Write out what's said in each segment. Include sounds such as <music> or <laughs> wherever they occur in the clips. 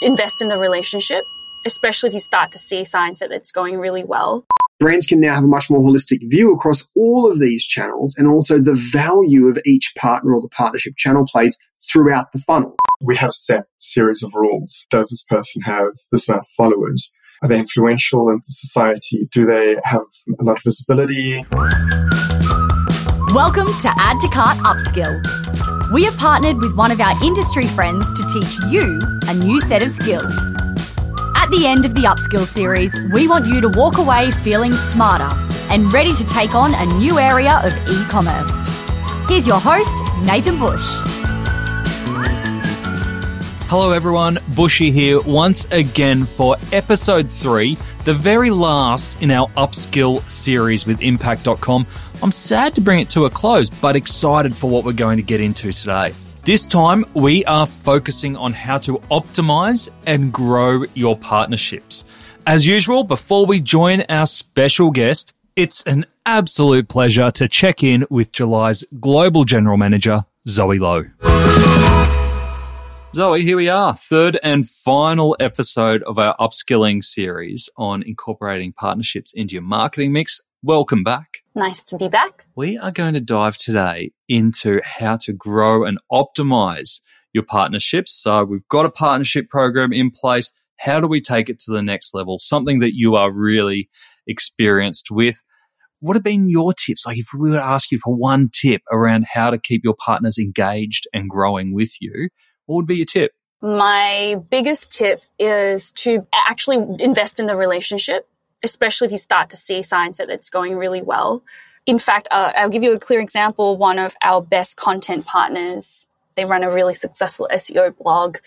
invest in the relationship, especially if you start to see signs that it's going really well. Brands can now have a much more holistic view across all of these channels and also the value of each partner or the partnership channel plays throughout the funnel. We have set series of rules. Does this person have this amount of followers? Are they influential in society? Do they have a lot of visibility? Welcome to Add to Cart Upskill. We have partnered with one of our industry friends to teach you a new set of skills. At the end of the Upskill series, we want you to walk away feeling smarter and ready to take on a new area of e commerce. Here's your host, Nathan Bush. Hello, everyone. Bushy here once again for episode three, the very last in our upskill series with Impact.com. I'm sad to bring it to a close, but excited for what we're going to get into today. This time, we are focusing on how to optimize and grow your partnerships. As usual, before we join our special guest, it's an absolute pleasure to check in with July's Global General Manager, Zoe Lowe. Zoe, here we are, third and final episode of our upskilling series on incorporating partnerships into your marketing mix. Welcome back. Nice to be back. We are going to dive today into how to grow and optimize your partnerships. So we've got a partnership program in place. How do we take it to the next level? Something that you are really experienced with. What have been your tips? Like if we were to ask you for one tip around how to keep your partners engaged and growing with you, what would be your tip? My biggest tip is to actually invest in the relationship, especially if you start to see signs that it's going really well. In fact, uh, I'll give you a clear example. One of our best content partners, they run a really successful SEO blog.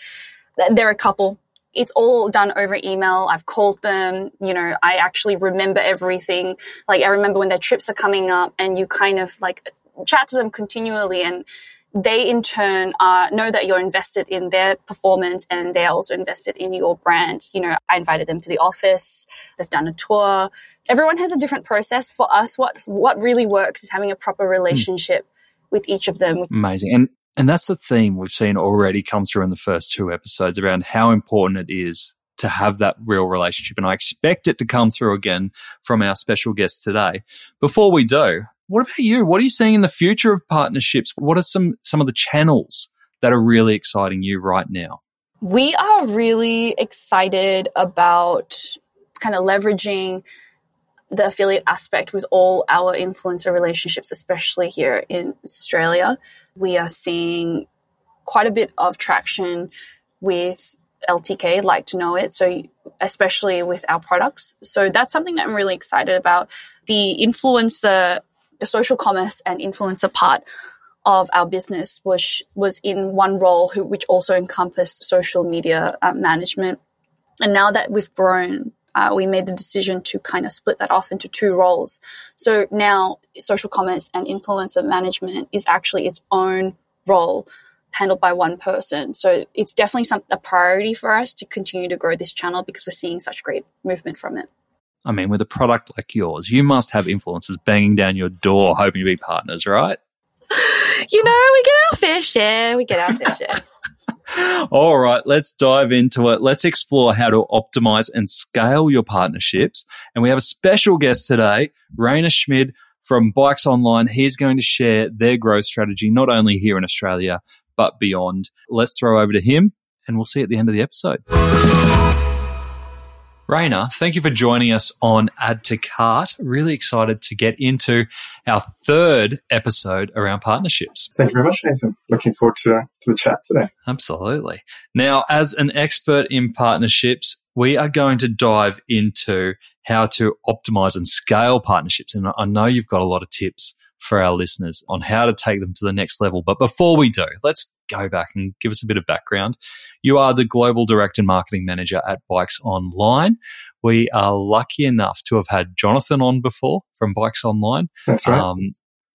They're a couple. It's all done over email. I've called them. You know, I actually remember everything. Like I remember when their trips are coming up and you kind of like chat to them continually and they in turn uh, know that you're invested in their performance and they're also invested in your brand. You know, I invited them to the office. They've done a tour. Everyone has a different process. For us, what what really works is having a proper relationship mm. with each of them. Amazing, and and that's the theme we've seen already come through in the first two episodes around how important it is to have that real relationship. And I expect it to come through again from our special guest today. Before we do, what about you? What are you seeing in the future of partnerships? What are some, some of the channels that are really exciting you right now? We are really excited about kind of leveraging the affiliate aspect with all our influencer relationships, especially here in Australia. We are seeing quite a bit of traction with LTK, like to know it. So, especially with our products. So, that's something that I'm really excited about. The influencer the social commerce and influencer part of our business was was in one role, who, which also encompassed social media uh, management. And now that we've grown, uh, we made the decision to kind of split that off into two roles. So now social commerce and influencer management is actually its own role handled by one person. So it's definitely some, a priority for us to continue to grow this channel because we're seeing such great movement from it. I mean, with a product like yours, you must have influencers banging down your door hoping to be partners, right? You know, we get our fair share. We get our fair share. <laughs> All right, let's dive into it. Let's explore how to optimize and scale your partnerships. And we have a special guest today, Rainer Schmid from Bikes Online. He's going to share their growth strategy, not only here in Australia, but beyond. Let's throw over to him and we'll see you at the end of the episode. Rainer, thank you for joining us on Add to Cart. Really excited to get into our third episode around partnerships. Thank you very much, Nathan. Looking forward to, to the chat today. Absolutely. Now, as an expert in partnerships, we are going to dive into how to optimize and scale partnerships. And I know you've got a lot of tips for our listeners on how to take them to the next level. But before we do, let's go back and give us a bit of background. You are the Global Director and Marketing Manager at Bikes Online. We are lucky enough to have had Jonathan on before from Bikes Online. That's right. Um,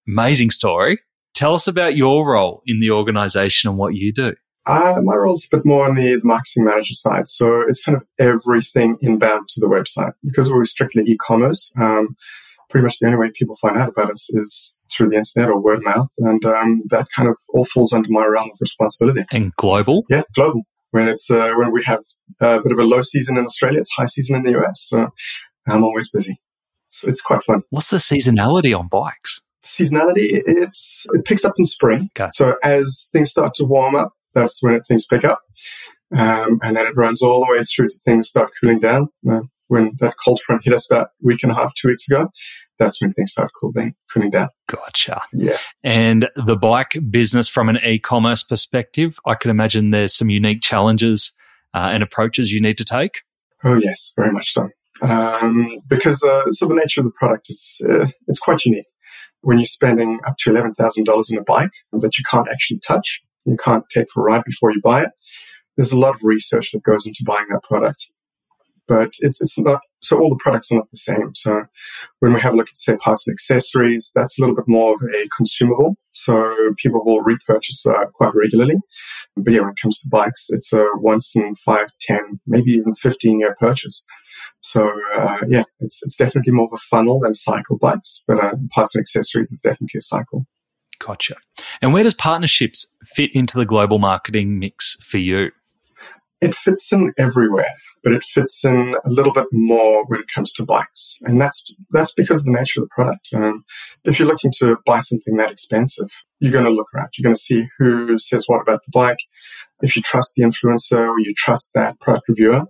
amazing story. Tell us about your role in the organization and what you do. Uh, my role is a bit more on the marketing manager side. So it's kind of everything inbound to the website because we're strictly e-commerce. Um, pretty much the only way people find out about us is through the internet or word of mouth. And um, that kind of all falls under my realm of responsibility. And global? Yeah, global. When it's uh, when we have a bit of a low season in Australia, it's high season in the US. So I'm always busy. It's, it's quite fun. What's the seasonality on bikes? Seasonality, it's it picks up in spring. Okay. So as things start to warm up, that's when things pick up, um, and then it runs all the way through to things start cooling down. Uh, when that cold front hit us about a week and a half, two weeks ago, that's when things started cooling, cooling down. Gotcha. Yeah. And the bike business from an e-commerce perspective, I can imagine there's some unique challenges uh, and approaches you need to take. Oh yes, very much so. Um, because uh, so the nature of the product is uh, it's quite unique. When you're spending up to eleven thousand dollars in a bike that you can't actually touch, you can't take for a ride before you buy it. There's a lot of research that goes into buying that product, but it's it's not so all the products are not the same. So when we have a look at say parts and accessories, that's a little bit more of a consumable. So people will repurchase uh, quite regularly. But yeah, when it comes to bikes, it's a once in five, ten, maybe even fifteen year purchase. So uh, yeah, it's it's definitely more of a funnel than cycle bikes, but uh, parts and accessories is definitely a cycle. Gotcha. And where does partnerships fit into the global marketing mix for you? It fits in everywhere, but it fits in a little bit more when it comes to bikes, and that's that's because of the nature of the product. Um, if you're looking to buy something that expensive, you're going to look around. You're going to see who says what about the bike. If you trust the influencer or you trust that product reviewer,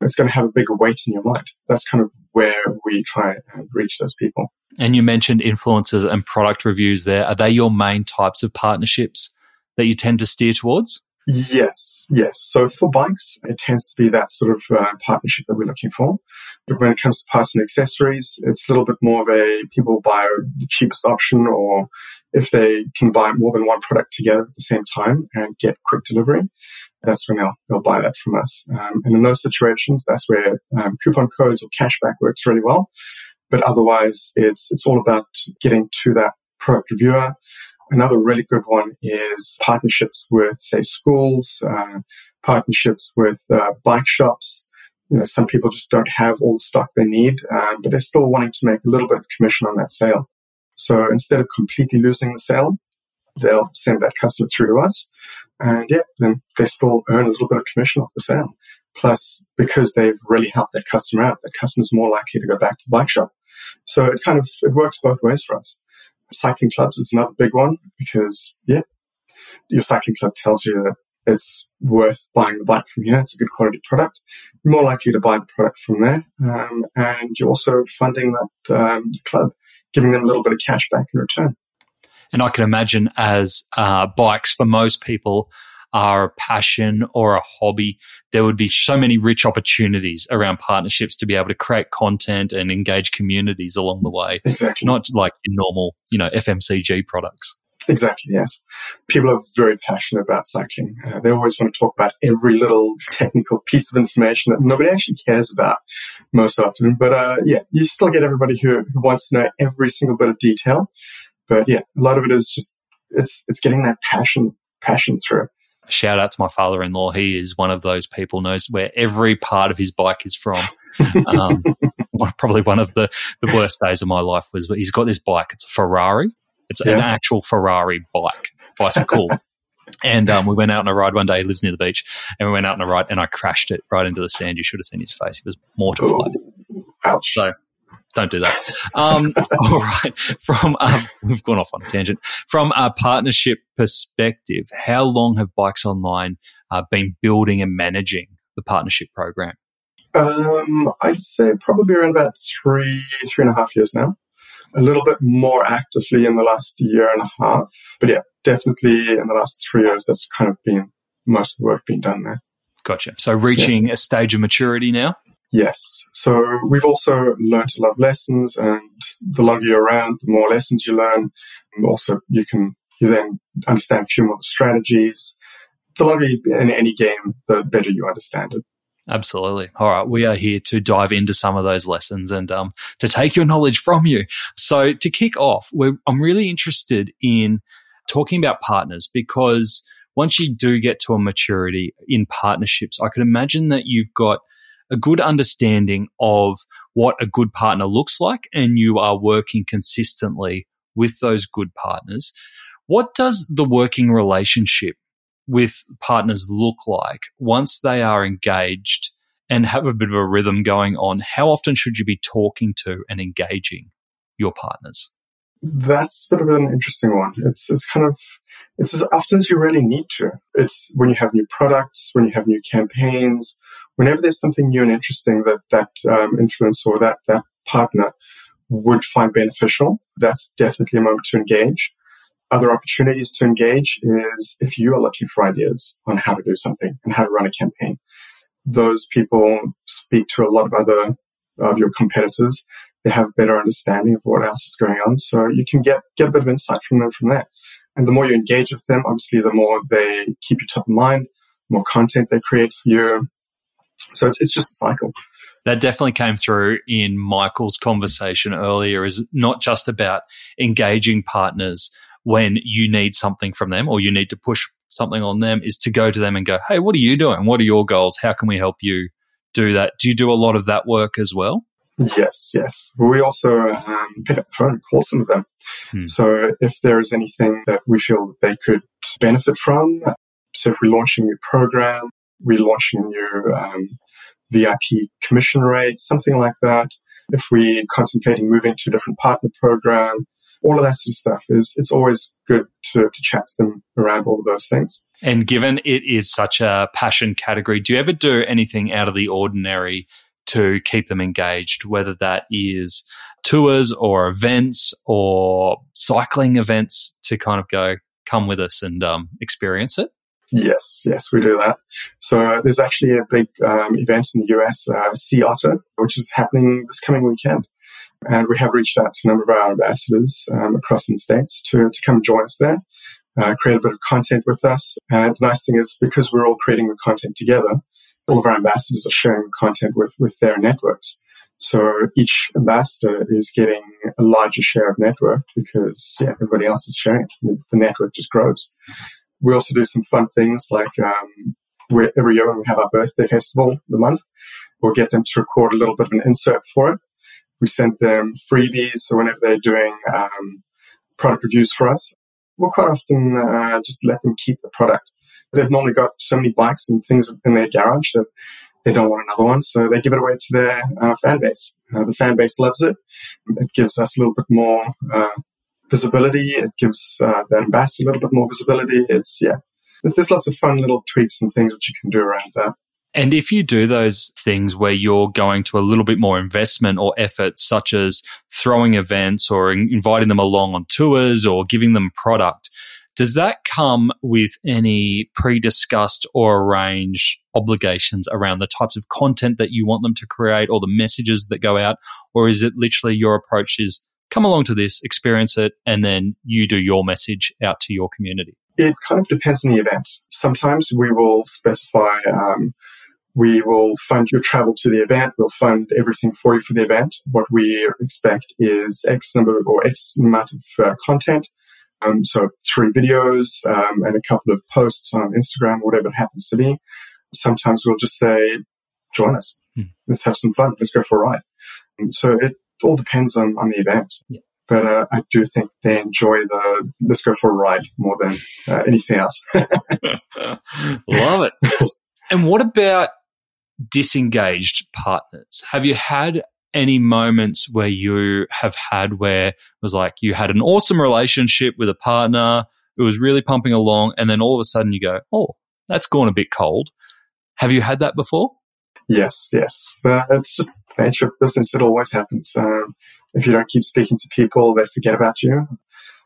it's going to have a bigger weight in your mind. That's kind of where we try and reach those people. And you mentioned influencers and product reviews there. Are they your main types of partnerships that you tend to steer towards? Yes, yes. So for bikes, it tends to be that sort of uh, partnership that we're looking for. But when it comes to parts and accessories, it's a little bit more of a people buy the cheapest option or if they can buy more than one product together at the same time and get quick delivery, that's when they'll, they'll buy that from us. Um, and in those situations, that's where um, coupon codes or cashback works really well. But otherwise, it's, it's all about getting to that product reviewer. Another really good one is partnerships with, say, schools, uh, partnerships with uh, bike shops. You know, some people just don't have all the stock they need, uh, but they're still wanting to make a little bit of commission on that sale. So instead of completely losing the sale, they'll send that customer through to us. And yeah, then they still earn a little bit of commission off the sale. Plus, because they've really helped that customer out, the customer's more likely to go back to the bike shop. So it kind of, it works both ways for us. Cycling clubs is another big one because, yeah, your cycling club tells you that it's worth buying the bike from here. It's a good quality product. You're more likely to buy the product from there. Um, and you're also funding that um, club, giving them a little bit of cash back in return. And I can imagine as uh, bikes for most people are a passion or a hobby, there would be so many rich opportunities around partnerships to be able to create content and engage communities along the way. Exactly. Not like in normal, you know, FMCG products. Exactly, yes. People are very passionate about cycling. Uh, they always want to talk about every little <laughs> technical piece of information that nobody actually cares about most often. But uh, yeah, you still get everybody who, who wants to know every single bit of detail. But yeah, a lot of it is just it's it's getting that passion passion through. Shout out to my father-in-law. He is one of those people knows where every part of his bike is from. <laughs> um, probably one of the, the worst days of my life was he's got this bike. It's a Ferrari. It's yeah. an actual Ferrari bike bicycle. <laughs> and um, we went out on a ride one day. He lives near the beach, and we went out on a ride, and I crashed it right into the sand. You should have seen his face; he was mortified. Ooh, ouch! So don't do that. Um, <laughs> all right. From um, we've gone off on a tangent. From a partnership perspective, how long have Bikes Online uh, been building and managing the partnership program? Um, I'd say probably around about three, three and a half years now. A little bit more actively in the last year and a half, but yeah, definitely in the last three years, that's kind of been most of the work being done there. Gotcha. So reaching yeah. a stage of maturity now. Yes. So we've also learned lot of lessons and the longer you're around, the more lessons you learn. Also you can, you then understand a few more strategies. The longer you're in any game, the better you understand it. Absolutely. All right. We are here to dive into some of those lessons and um, to take your knowledge from you. So to kick off, I'm really interested in talking about partners because once you do get to a maturity in partnerships, I can imagine that you've got – a good understanding of what a good partner looks like and you are working consistently with those good partners. What does the working relationship with partners look like once they are engaged and have a bit of a rhythm going on? How often should you be talking to and engaging your partners? That's a bit of an interesting one. It's it's kind of it's as often as you really need to. It's when you have new products, when you have new campaigns, whenever there's something new and interesting that that um, influencer or that that partner would find beneficial. That's definitely a moment to engage. Other opportunities to engage is if you are looking for ideas on how to do something and how to run a campaign. Those people speak to a lot of other of your competitors. They have better understanding of what else is going on. So you can get, get a bit of insight from them from there. And the more you engage with them, obviously, the more they keep you top of mind, more content they create for you. So it's, it's just a cycle that definitely came through in Michael's conversation earlier is not just about engaging partners when you need something from them or you need to push something on them is to go to them and go, Hey, what are you doing? What are your goals? How can we help you do that? Do you do a lot of that work as well? Yes, yes. We also um, pick up the phone and call some of them. Hmm. So if there is anything that we feel that they could benefit from, so if we launch a new program, we launch a new um, VIP commission rates, something like that. If we're contemplating moving to a different partner program, all of that sort of stuff is, it's always good to, to chat to them around all of those things. And given it is such a passion category, do you ever do anything out of the ordinary to keep them engaged, whether that is tours or events or cycling events to kind of go, come with us and um, experience it? Yes, yes, we do that. So uh, there's actually a big um, event in the US, uh, Sea Otter, which is happening this coming weekend. And we have reached out to a number of our ambassadors um, across the states to, to come join us there, uh, create a bit of content with us. And the nice thing is because we're all creating the content together, all of our ambassadors are sharing content with, with their networks. So each ambassador is getting a larger share of network because yeah, everybody else is sharing. The network just grows. We also do some fun things like um, every year when we have our birthday festival the month, we'll get them to record a little bit of an insert for it. We send them freebies, so whenever they're doing um, product reviews for us, we'll quite often uh, just let them keep the product. They've normally got so many bikes and things in their garage that they don't want another one, so they give it away to their uh, fan base. Uh, the fan base loves it. It gives us a little bit more uh, visibility. It gives uh, the ambassador a little bit more visibility. It's, yeah, there's, there's lots of fun little tweaks and things that you can do around that. And if you do those things where you're going to a little bit more investment or effort, such as throwing events or inviting them along on tours or giving them product, does that come with any pre discussed or arranged obligations around the types of content that you want them to create or the messages that go out? Or is it literally your approach is come along to this, experience it, and then you do your message out to your community? It kind of depends on the event. Sometimes we will specify, um, we will fund your travel to the event. We'll fund everything for you for the event. What we expect is X number or X amount of uh, content. Um, so three videos um, and a couple of posts on Instagram, whatever it happens to be. Sometimes we'll just say, join us. Hmm. Let's have some fun. Let's go for a ride. Um, so it all depends on, on the event. Yeah. But uh, I do think they enjoy the let's go for a ride more than uh, anything else. <laughs> Love it. <laughs> and what about disengaged partners? Have you had any moments where you have had where it was like you had an awesome relationship with a partner, it was really pumping along, and then all of a sudden you go, oh, that's gone a bit cold. Have you had that before? Yes, yes. Uh, it's just nature of business. It always happens. Um, if you don't keep speaking to people, they forget about you.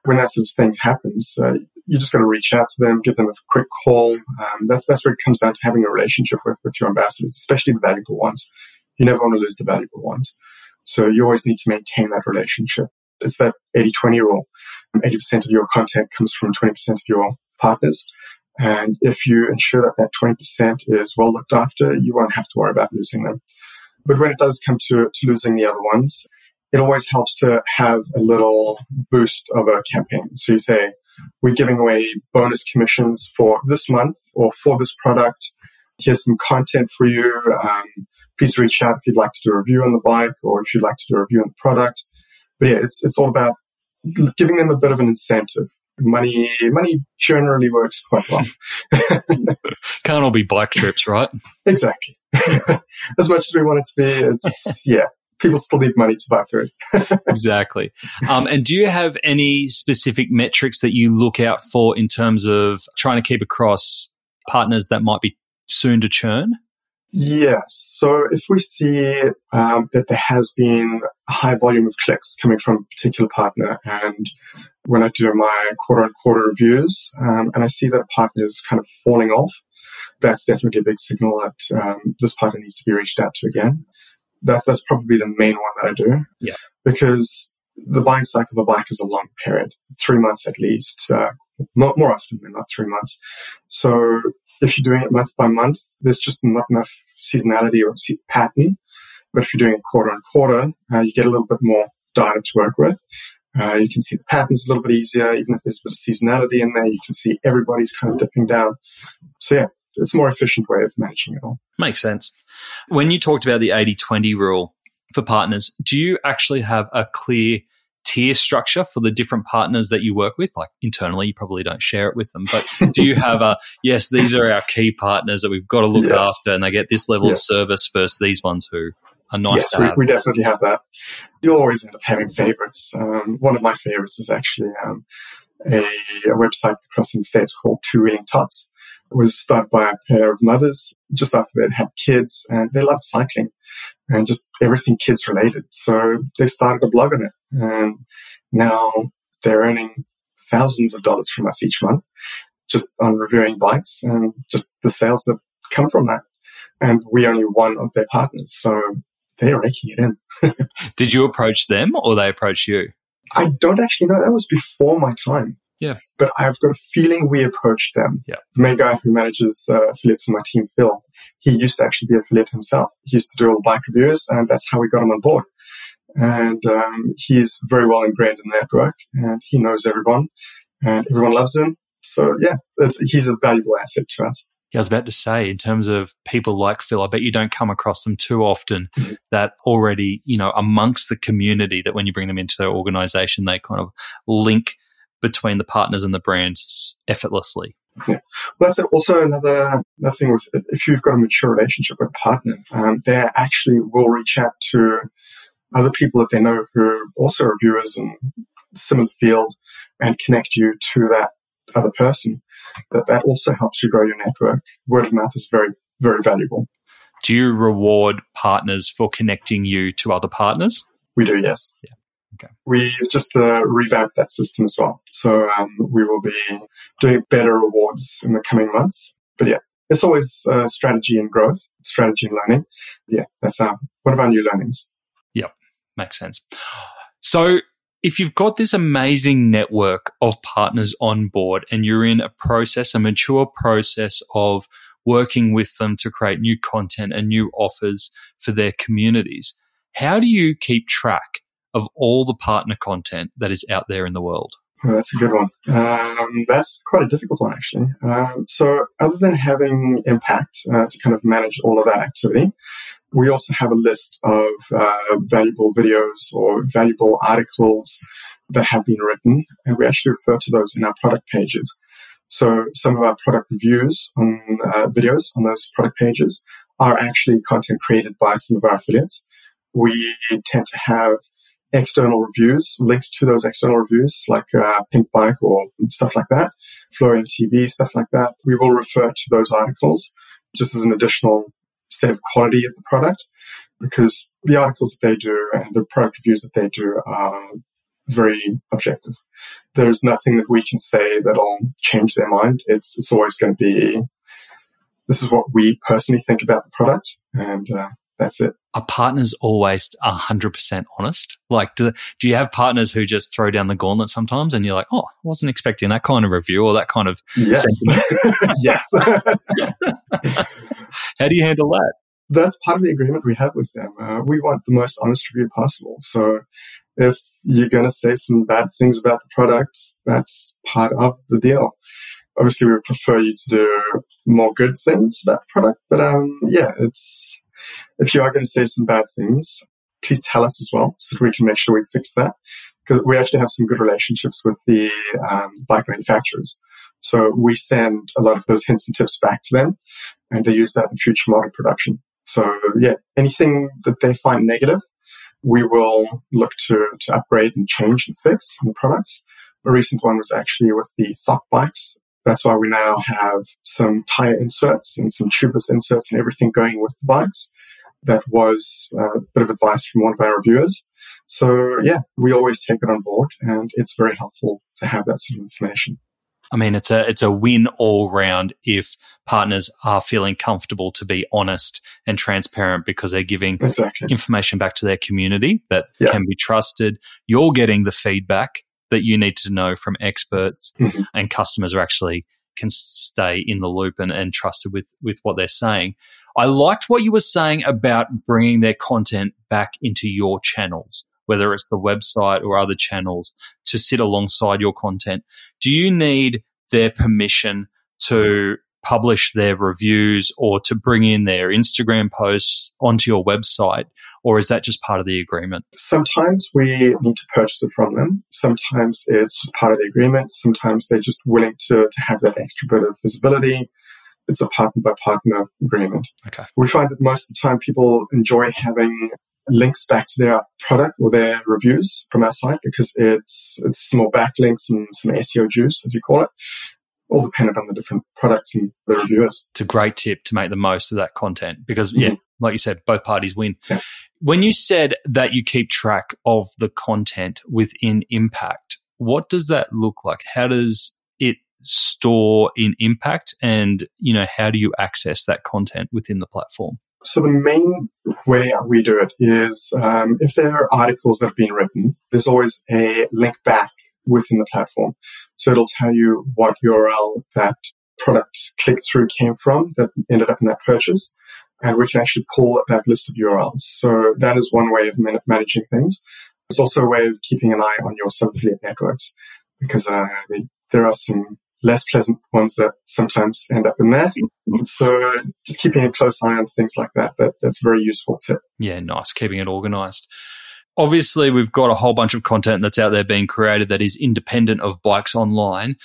When that sort of thing happens, uh, you just got to reach out to them, give them a quick call. Um, that's that's where it comes down to having a relationship with, with your ambassadors, especially the valuable ones. You never want to lose the valuable ones. So you always need to maintain that relationship. It's that 80-20 rule. 80% of your content comes from 20% of your partners. And if you ensure that that 20% is well looked after, you won't have to worry about losing them. But when it does come to, to losing the other ones, it always helps to have a little boost of a campaign. So you say, we're giving away bonus commissions for this month or for this product. Here's some content for you. Um, please reach out if you'd like to do a review on the bike or if you'd like to do a review on the product. But yeah, it's, it's all about giving them a bit of an incentive. money money generally works quite well. <laughs> Can't all be bike trips, right? <laughs> exactly. <laughs> as much as we want it to be, it's <laughs> yeah. People still need money to buy food. <laughs> exactly. Um, and do you have any specific metrics that you look out for in terms of trying to keep across partners that might be soon to churn? Yes. So if we see um, that there has been a high volume of clicks coming from a particular partner, and when I do my quarter on quarter reviews, um, and I see that a partner is kind of falling off, that's definitely a big signal that um, this partner needs to be reached out to again. That's that's probably the main one that I do. Yeah. Because the buying cycle of a bike is a long period, three months at least, uh, more, more often than not three months. So if you're doing it month by month, there's just not enough seasonality or pattern. But if you're doing it quarter on quarter, uh, you get a little bit more data to work with. Uh, you can see the patterns a little bit easier, even if there's a bit of seasonality in there. You can see everybody's kind of dipping down. So yeah, it's a more efficient way of managing it all. Makes sense. When you talked about the 80 20 rule for partners, do you actually have a clear tier structure for the different partners that you work with? Like internally, you probably don't share it with them, but <laughs> do you have a, yes, these are our key partners that we've got to look yes. after and they get this level yes. of service versus these ones who are nice yes, we, we, definitely have that. You'll always end up having favorites. Um, one of my favorites is actually um, a, a, website across in the States called Two Wheeling Tots. Was started by a pair of mothers just after they'd had kids and they loved cycling and just everything kids related. So they started a blog on it and now they're earning thousands of dollars from us each month just on reviewing bikes and just the sales that come from that. And we only one of their partners. So they're raking it in. <laughs> Did you approach them or they approach you? I don't actually know. That was before my time. Yeah. But I've got a feeling we approached them. Yeah. The main guy who manages uh, affiliates in my team, Phil, he used to actually be a affiliate himself. He used to do all the bike reviews and that's how we got him on board. And um, he's very well ingrained in the network and he knows everyone and everyone loves him. So yeah, he's a valuable asset to us. Yeah, I was about to say, in terms of people like Phil, I bet you don't come across them too often mm-hmm. that already, you know, amongst the community that when you bring them into their organization, they kind of link between the partners and the brands effortlessly. Yeah. Well, that's also another, another thing with if you've got a mature relationship with a partner, um, they actually will reach out to other people that they know who are also reviewers in similar field and connect you to that other person that that also helps you grow your network. Word of mouth is very, very valuable. Do you reward partners for connecting you to other partners? We do, yes. Yeah. Okay. We've just uh, revamped that system as well. So um, we will be doing better rewards in the coming months. But yeah, it's always uh, strategy and growth, strategy and learning. Yeah, that's uh, one of our new learnings. Yep, makes sense. So if you've got this amazing network of partners on board and you're in a process, a mature process of working with them to create new content and new offers for their communities, how do you keep track of all the partner content that is out there in the world? Well, that's a good one. Um, that's quite a difficult one, actually. Um, so, other than having impact uh, to kind of manage all of that activity, we also have a list of uh, valuable videos or valuable articles that have been written, and we actually refer to those in our product pages. So some of our product reviews on uh, videos on those product pages are actually content created by some of our affiliates. We tend to have external reviews, links to those external reviews, like uh, Pinkbike or stuff like that, Flow TV, stuff like that. We will refer to those articles just as an additional set of quality of the product because the articles that they do and the product reviews that they do are very objective. There's nothing that we can say that'll change their mind. It's, it's always going to be, this is what we personally think about the product and uh, that's it. Are partners always 100% honest? Like, do, do you have partners who just throw down the gauntlet sometimes and you're like, oh, I wasn't expecting that kind of review or that kind of yes. <laughs> <laughs> yes. <laughs> How do you handle that? That's part of the agreement we have with them. Uh, we want the most honest review possible. So if you're going to say some bad things about the product, that's part of the deal. Obviously, we would prefer you to do more good things about the product, but um, yeah, it's if you are going to say some bad things, please tell us as well so that we can make sure we fix that because we actually have some good relationships with the um, bike manufacturers. So we send a lot of those hints and tips back to them and they use that in future model production. So yeah, anything that they find negative, we will look to, to upgrade and change and fix in the products. A recent one was actually with the Thok bikes. That's why we now have some tire inserts and some tubeless inserts and everything going with the bikes. That was a bit of advice from one of our reviewers. So yeah, we always take it on board and it's very helpful to have that sort of information. I mean, it's a it's a win all round if partners are feeling comfortable to be honest and transparent because they're giving exactly. information back to their community that yeah. can be trusted. You're getting the feedback that you need to know from experts, mm-hmm. and customers are actually can stay in the loop and, and trusted with with what they're saying. I liked what you were saying about bringing their content back into your channels whether it's the website or other channels, to sit alongside your content. Do you need their permission to publish their reviews or to bring in their Instagram posts onto your website? Or is that just part of the agreement? Sometimes we need to purchase it from them. Sometimes it's just part of the agreement. Sometimes they're just willing to, to have that extra bit of visibility. It's a partner by partner agreement. Okay. We find that most of the time people enjoy having links back to their product or their reviews from our site because it's it's some more backlinks and some SEO juice, as you call it, all dependent on the different products and the reviewers. It's a great tip to make the most of that content because, mm-hmm. yeah, like you said, both parties win. Yeah. When you said that you keep track of the content within Impact, what does that look like? How does it store in Impact, and you know how do you access that content within the platform? So the main way we do it is um, if there are articles that have been written, there's always a link back within the platform. So it'll tell you what URL that product click through came from that ended up in that purchase. And we can actually pull that list of URLs. So that is one way of man- managing things. It's also a way of keeping an eye on your sub-affiliate networks because uh, there are some less pleasant ones that sometimes end up in there. So just keeping a close eye on things like that, that that's very useful tip. Yeah, nice. Keeping it organized. Obviously, we've got a whole bunch of content that's out there being created that is independent of bikes online,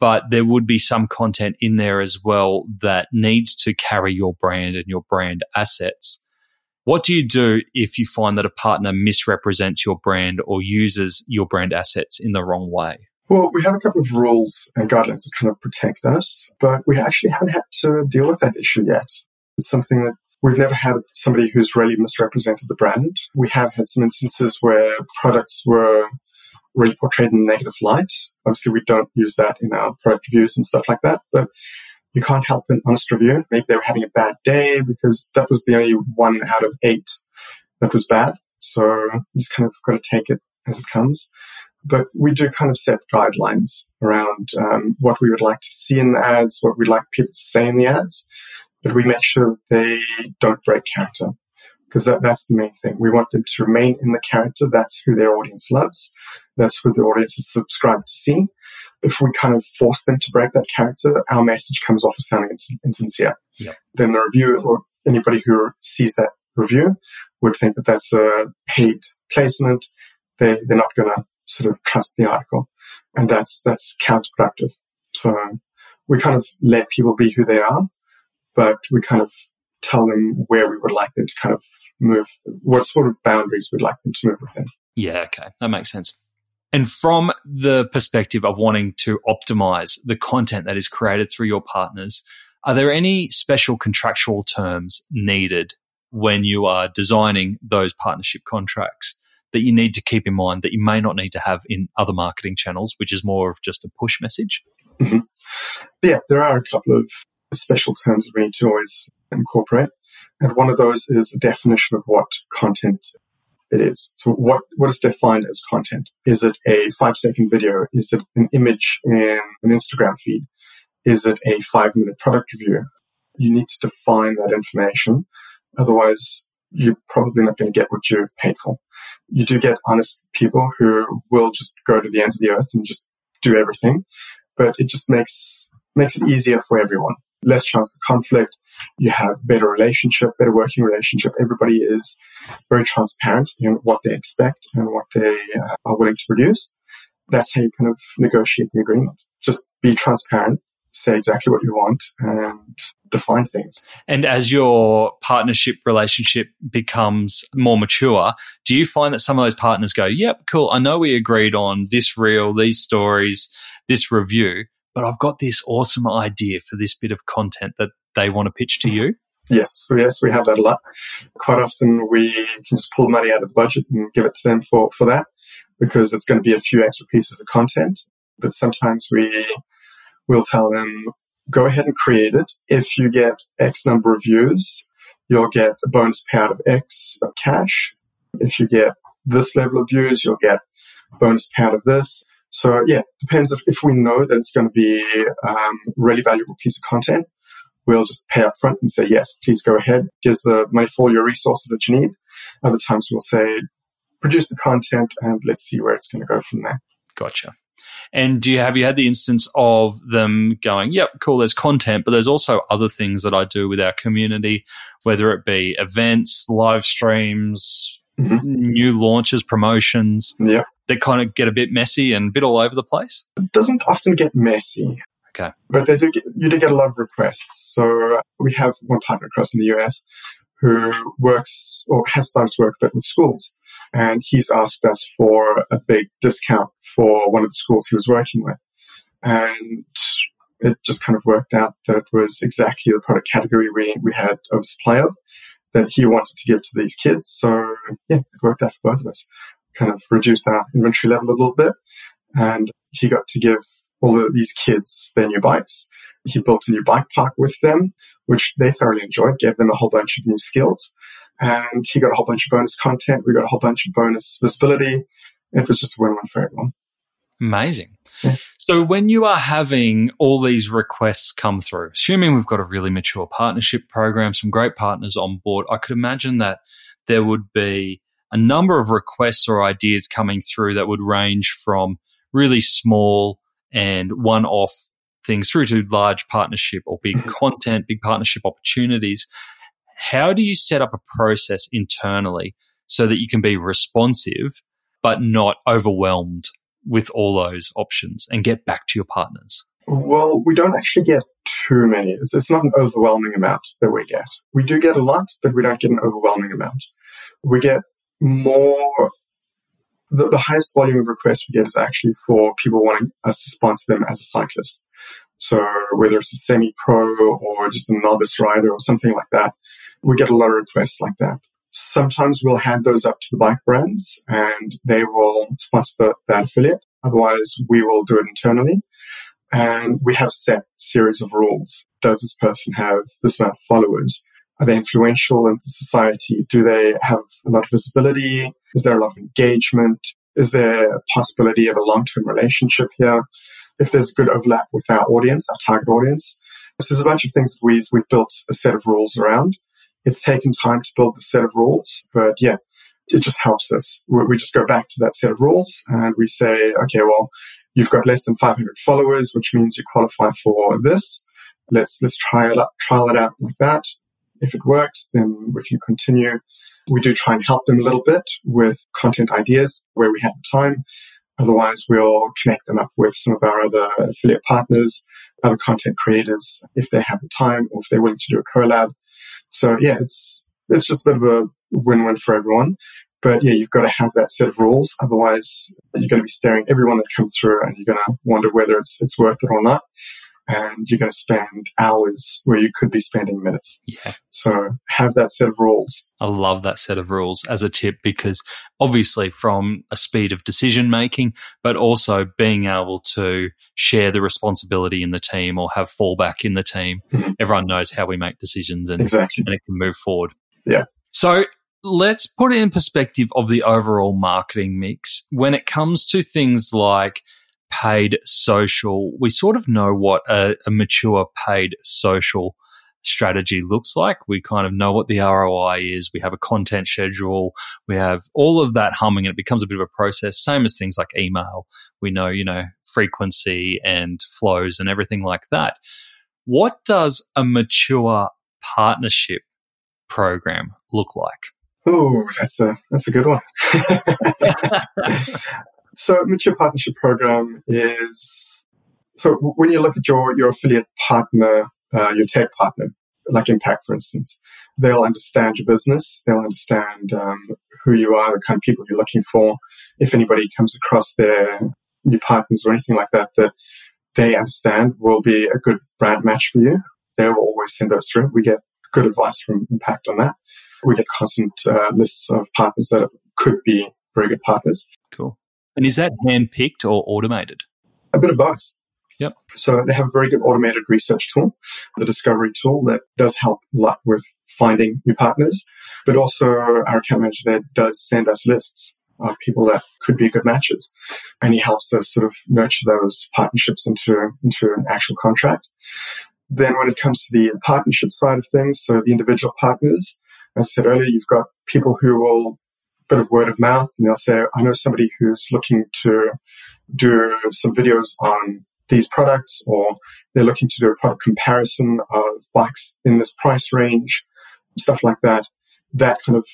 but there would be some content in there as well that needs to carry your brand and your brand assets. What do you do if you find that a partner misrepresents your brand or uses your brand assets in the wrong way? Well, we have a couple of rules and guidelines that kind of protect us, but we actually haven't had to deal with that issue yet. It's something that we've never had somebody who's really misrepresented the brand. We have had some instances where products were really portrayed in negative light. Obviously, we don't use that in our product reviews and stuff like that, but you can't help an honest review. Maybe they were having a bad day because that was the only one out of eight that was bad. So you just kind of got to take it as it comes. But we do kind of set guidelines around um, what we would like to see in the ads, what we'd like people to say in the ads. But we make sure that they don't break character because that, that's the main thing. We want them to remain in the character. That's who their audience loves. That's who the audience is subscribed to see. If we kind of force them to break that character, our message comes off as sounding insincere. Yep. Then the reviewer or anybody who sees that review would think that that's a paid placement. They, they're not going to sort of trust the article. And that's, that's counterproductive. So we kind of let people be who they are, but we kind of tell them where we would like them to kind of move, what sort of boundaries we'd like them to move within. Yeah, okay. That makes sense. And from the perspective of wanting to optimize the content that is created through your partners, are there any special contractual terms needed when you are designing those partnership contracts? that you need to keep in mind that you may not need to have in other marketing channels, which is more of just a push message? Mm-hmm. Yeah, there are a couple of special terms we need to always incorporate. And one of those is the definition of what content it is. So what, what is defined as content? Is it a five second video? Is it an image in an Instagram feed? Is it a five minute product review? You need to define that information. Otherwise, you're probably not going to get what you've paid for. You do get honest people who will just go to the ends of the earth and just do everything, but it just makes makes it easier for everyone. Less chance of conflict. You have better relationship, better working relationship. Everybody is very transparent in what they expect and what they uh, are willing to produce. That's how you kind of negotiate the agreement. Just be transparent, say exactly what you want and define things. And as your partnership relationship becomes more mature, do you find that some of those partners go, yep, cool. I know we agreed on this reel, these stories, this review, but I've got this awesome idea for this bit of content that they want to pitch to you? Yes, yes, we have that a lot. Quite often we can just pull money out of the budget and give it to them for, for that because it's going to be a few extra pieces of content. But sometimes we will tell them, go ahead and create it. If you get X number of views, you'll get a bonus payout of X of cash. If you get this level of views, you'll get bonus payout of this. So yeah, depends if, if we know that it's going to be um, really valuable piece of content, we'll just pay up front and say, yes, please go ahead. Here's the money for all your resources that you need. Other times we'll say, produce the content and let's see where it's going to go from there. Gotcha. And do you have you had the instance of them going, yep, cool, there's content, but there's also other things that I do with our community, whether it be events, live streams, mm-hmm. new launches, promotions. Yeah. That kind of get a bit messy and a bit all over the place? It doesn't often get messy. Okay. But they do get, you do get a lot of requests. So we have one partner across in the US who works or has started to work a bit with schools. And he's asked us for a big discount for one of the schools he was working with. And it just kind of worked out that it was exactly the product category we, we had oversupply of that he wanted to give to these kids. So yeah, it worked out for both of us. Kind of reduced our inventory level a little bit and he got to give all of these kids their new bikes. He built a new bike park with them, which they thoroughly enjoyed, gave them a whole bunch of new skills. And he got a whole bunch of bonus content. We got a whole bunch of bonus visibility. It was just a win-win for everyone. Amazing. Yeah. So when you are having all these requests come through, assuming we've got a really mature partnership program, some great partners on board, I could imagine that there would be a number of requests or ideas coming through that would range from really small and one off things through to large partnership or big mm-hmm. content, big partnership opportunities. How do you set up a process internally so that you can be responsive but not overwhelmed with all those options and get back to your partners? Well, we don't actually get too many. It's, it's not an overwhelming amount that we get. We do get a lot, but we don't get an overwhelming amount. We get more the, the highest volume of requests we get is actually for people wanting us to sponsor them as a cyclist. So whether it's a semi-pro or just a novice rider or something like that, we get a lot of requests like that. Sometimes we'll hand those up to the bike brands and they will sponsor the, that affiliate. Otherwise, we will do it internally. And we have set series of rules. Does this person have this amount of followers? Are they influential in the society? Do they have a lot of visibility? Is there a lot of engagement? Is there a possibility of a long-term relationship here? If there's good overlap with our audience, our target audience, this is a bunch of things we've we've built a set of rules around. It's taken time to build the set of rules, but yeah, it just helps us. We, just go back to that set of rules and we say, okay, well, you've got less than 500 followers, which means you qualify for this. Let's let's try it out, trial it out like that. If it works, then we can continue. We do try and help them a little bit with content ideas where we have the time. Otherwise, we'll connect them up with some of our other affiliate partners, other content creators, if they have the time or if they're willing to do a collab. So yeah, it's, it's just a bit of a win-win for everyone. But yeah, you've got to have that set of rules. Otherwise, you're going to be staring everyone that comes through and you're going to wonder whether it's, it's worth it or not and you're going to spend hours where you could be spending minutes. Yeah. So have that set of rules. I love that set of rules as a tip because obviously from a speed of decision making, but also being able to share the responsibility in the team or have fallback in the team. Mm-hmm. Everyone knows how we make decisions and, exactly. and it can move forward. Yeah. So let's put it in perspective of the overall marketing mix when it comes to things like paid social, we sort of know what a, a, mature paid social strategy looks like. We kind of know what the ROI is. We have a content schedule. We have all of that humming and it becomes a bit of a process. Same as things like email. We know, you know, frequency and flows and everything like that. What does a mature partnership program look like? Oh, that's a that's a good one. <laughs> <laughs> <laughs> so, mature partnership program is so when you look at your your affiliate partner, uh, your tech partner, like Impact, for instance, they'll understand your business, they'll understand um, who you are, the kind of people you're looking for. If anybody comes across their new partners or anything like that, that they understand will be a good brand match for you. They'll always send those through. We get good advice from Impact on that. We get constant uh, lists of partners that could be very good partners. Cool. And is that hand picked or automated? A bit of both. Yep. So they have a very good automated research tool, the discovery tool that does help a lot with finding new partners, but also our account manager that does send us lists of people that could be good matches. And he helps us sort of nurture those partnerships into, into an actual contract. Then when it comes to the partnership side of things, so the individual partners, as I said earlier, you've got people who will bit of word of mouth and they'll say, I know somebody who's looking to do some videos on these products or they're looking to do a product comparison of bikes in this price range, stuff like that. That kind of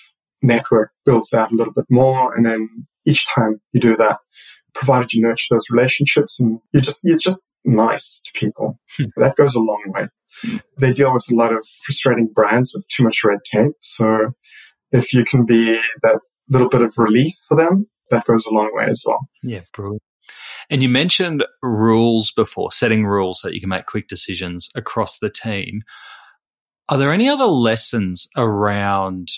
network builds out a little bit more. And then each time you do that, provided you nurture those relationships and you just, you're just nice to people. Hmm. that goes a long way. They deal with a lot of frustrating brands with too much red tape. So if you can be that little bit of relief for them, that goes a long way as well. Yeah, brilliant. And you mentioned rules before, setting rules so that you can make quick decisions across the team. Are there any other lessons around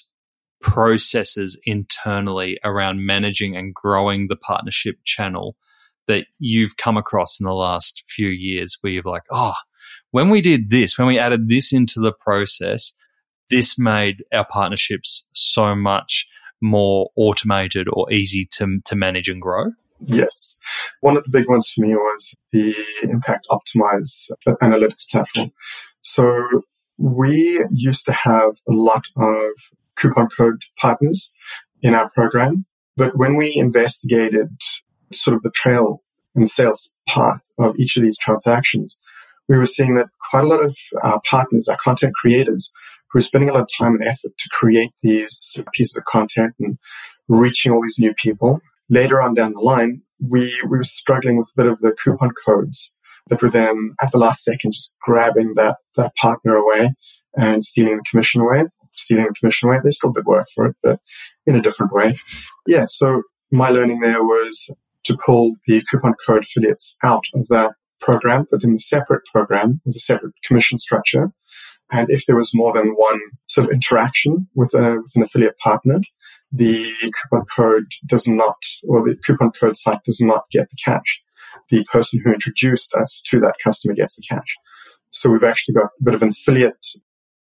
processes internally around managing and growing the partnership channel that you've come across in the last few years where you've like, oh, when we did this, when we added this into the process, this made our partnerships so much more automated or easy to, to manage and grow? Yes. One of the big ones for me was the Impact Optimize analytics platform. So we used to have a lot of coupon code partners in our program. But when we investigated sort of the trail and sales path of each of these transactions, we were seeing that quite a lot of our partners, our content creators, who were spending a lot of time and effort to create these pieces of content and reaching all these new people. Later on down the line, we, we were struggling with a bit of the coupon codes that were then at the last second just grabbing that, that partner away and stealing the commission away stealing the commission away. They still did work for it, but in a different way. Yeah. So my learning there was to pull the coupon code affiliates out of that program, them in a separate program with a separate commission structure. And if there was more than one sort of interaction with, a, with an affiliate partner, the coupon code does not, or the coupon code site does not get the cash. The person who introduced us to that customer gets the cash. So we've actually got a bit of an affiliate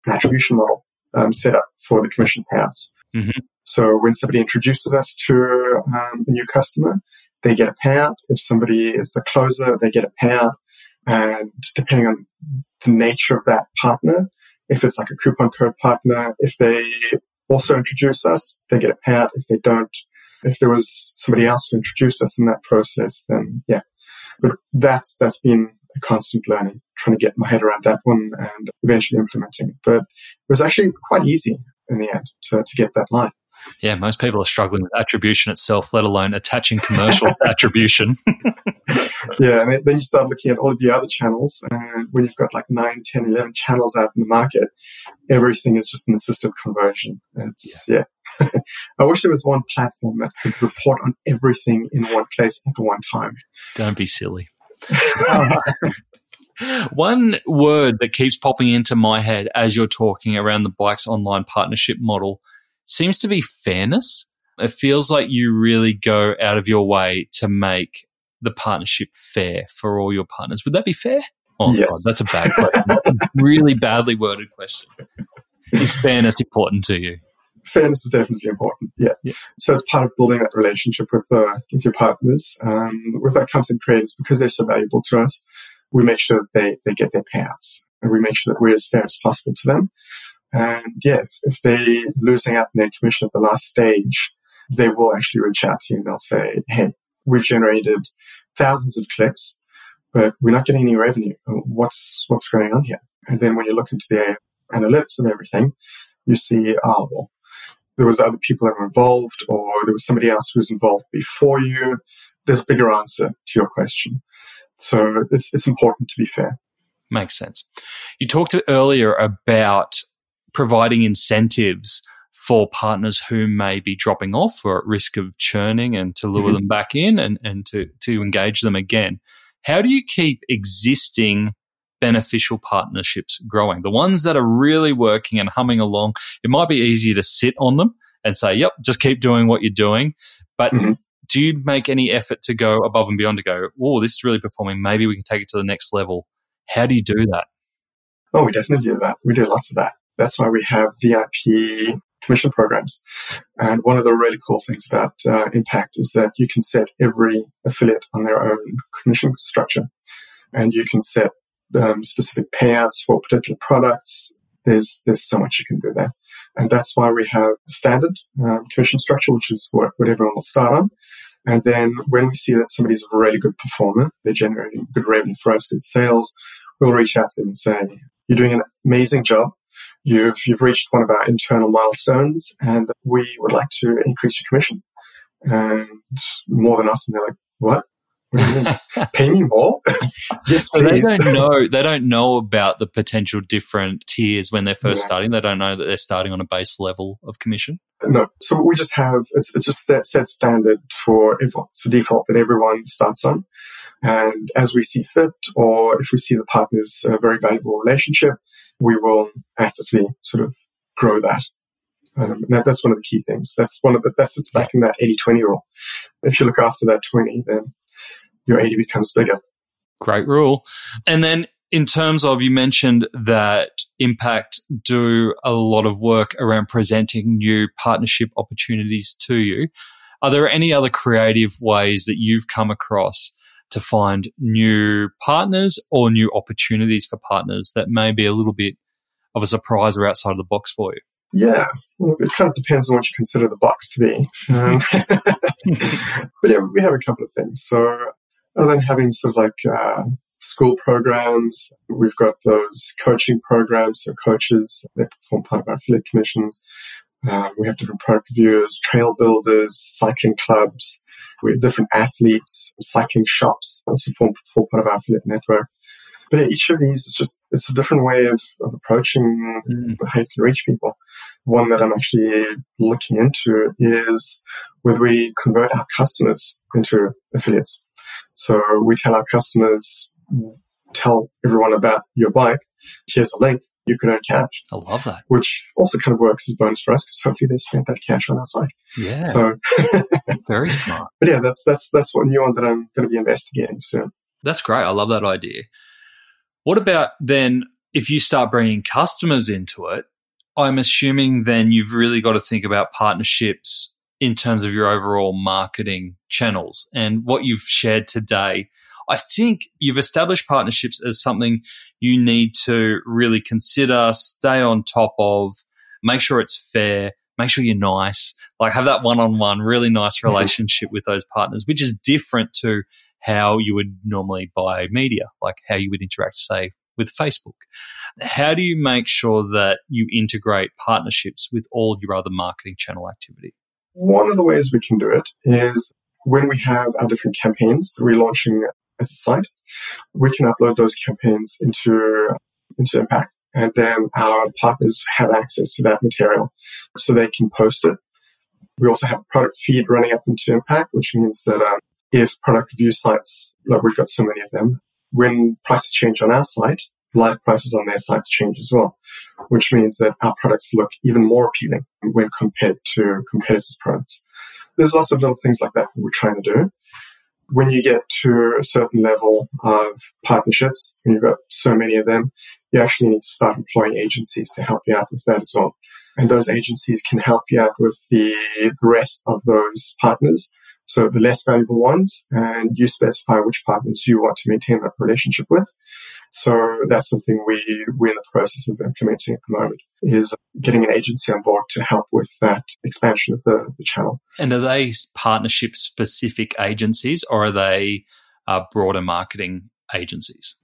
attribution model um, set up for the commission payouts. Mm-hmm. So when somebody introduces us to um, a new customer, they get a payout. If somebody is the closer, they get a payout. And depending on the nature of that partner, if it's like a coupon code partner, if they also introduce us, they get a payout. If they don't, if there was somebody else who introduced us in that process, then yeah. But that's, that's been a constant learning, trying to get my head around that one and eventually implementing it. But it was actually quite easy in the end to, to get that live. Yeah, most people are struggling with attribution itself, let alone attaching commercial <laughs> attribution. yeah, and then you start looking at all of the other channels. And when you've got like 9, 10, 11 channels out in the market, everything is just an assisted conversion. It's, yeah. yeah. <laughs> I wish there was one platform that could report on everything in one place at one time. Don't be silly. <laughs> One word that keeps popping into my head as you're talking around the bikes online partnership model seems to be fairness. It feels like you really go out of your way to make the partnership fair for all your partners. Would that be fair? Oh, yes. God, that's a bad question. a really badly worded question. Is fairness important to you? fairness is definitely important. Yeah. yeah. So it's part of building that relationship with uh, with your partners, um, with our content creators, because they're so valuable to us. We make sure that they they get their payouts, and we make sure that we're as fair as possible to them. And yeah, if, if they're losing out their commission at the last stage, they will actually reach out to you and they'll say, "Hey, we've generated thousands of clicks." but we're not getting any revenue. What's, what's going on here? And then when you look into the analytics and everything, you see, oh, well, there was other people that were involved or there was somebody else who was involved before you. There's a bigger answer to your question. So it's, it's important to be fair. Makes sense. You talked earlier about providing incentives for partners who may be dropping off or at risk of churning and to lure mm-hmm. them back in and, and to, to engage them again. How do you keep existing beneficial partnerships growing? The ones that are really working and humming along, it might be easier to sit on them and say, yep, just keep doing what you're doing. But mm-hmm. do you make any effort to go above and beyond to go, oh, this is really performing. Maybe we can take it to the next level. How do you do that? Oh, we definitely do that. We do lots of that. That's why we have VIP commission programs. And one of the really cool things about uh, Impact is that you can set every affiliate on their own commission structure. And you can set um, specific payouts for particular products. There's, there's so much you can do there. And that's why we have the standard um, commission structure, which is what, what everyone will start on. And then when we see that somebody's a really good performer, they're generating good revenue for us, good sales, we'll reach out to them and say, you're doing an amazing job. You've, you've reached one of our internal milestones and we would like to increase your commission. And more than often they're like, what? <laughs> Pay me more? <laughs> yes, so they don't know. They don't know about the potential different tiers when they're first yeah. starting. They don't know that they're starting on a base level of commission. No. So we just have it's, it's just set, set standard for everyone. It's a default that everyone starts on. And as we see fit, or if we see the partner's a very valuable relationship, we will actively sort of grow that. Um, that, that's one of the key things. That's one of the, that's just back in that 80-20 rule. If you look after that 20, then your 80 becomes bigger. Great rule. And then in terms of, you mentioned that Impact do a lot of work around presenting new partnership opportunities to you. Are there any other creative ways that you've come across to find new partners or new opportunities for partners that may be a little bit of a surprise or outside of the box for you? Yeah, it kind of depends on what you consider the box to be. Um, <laughs> but yeah, we have a couple of things. So, other than having sort of like uh, school programs, we've got those coaching programs. So, coaches they form part of our affiliate commissions. Uh, we have different product reviewers, trail builders, cycling clubs, have different athletes, cycling shops, also form, form part of our affiliate network. But each of these is just, it's a different way of, of approaching mm. how you can reach people. One that I'm actually looking into is whether we convert our customers into affiliates. So we tell our customers, tell everyone about your bike. Here's a link you could earn cash. I love that. Which also kind of works as bonus for us because hopefully they spent that cash on our site. Yeah. So <laughs> very smart. But yeah, that's that's that's one new one that I'm going to be investigating soon. That's great. I love that idea. What about then if you start bringing customers into it? I'm assuming then you've really got to think about partnerships in terms of your overall marketing channels and what you've shared today. I think you've established partnerships as something you need to really consider, stay on top of, make sure it's fair, make sure you're nice, like have that one on one, really nice mm-hmm. relationship with those partners, which is different to how you would normally buy media, like how you would interact, say, with Facebook. How do you make sure that you integrate partnerships with all your other marketing channel activity? One of the ways we can do it is when we have our different campaigns we're launching as a site, we can upload those campaigns into, into Impact and then our partners have access to that material so they can post it. We also have a product feed running up into Impact, which means that um, if product review sites, like we've got so many of them, when prices change on our site, live prices on their sites change as well, which means that our products look even more appealing when compared to competitors' products. There's lots of little things like that we're trying to do when you get to a certain level of partnerships, and you've got so many of them, you actually need to start employing agencies to help you out with that as well. And those agencies can help you out with the, the rest of those partners. So the less valuable ones, and you specify which partners you want to maintain that relationship with. So that's something we, we're in the process of implementing at the moment is getting an agency on board to help with that expansion of the, the channel. And are they partnership specific agencies or are they uh, broader marketing agencies?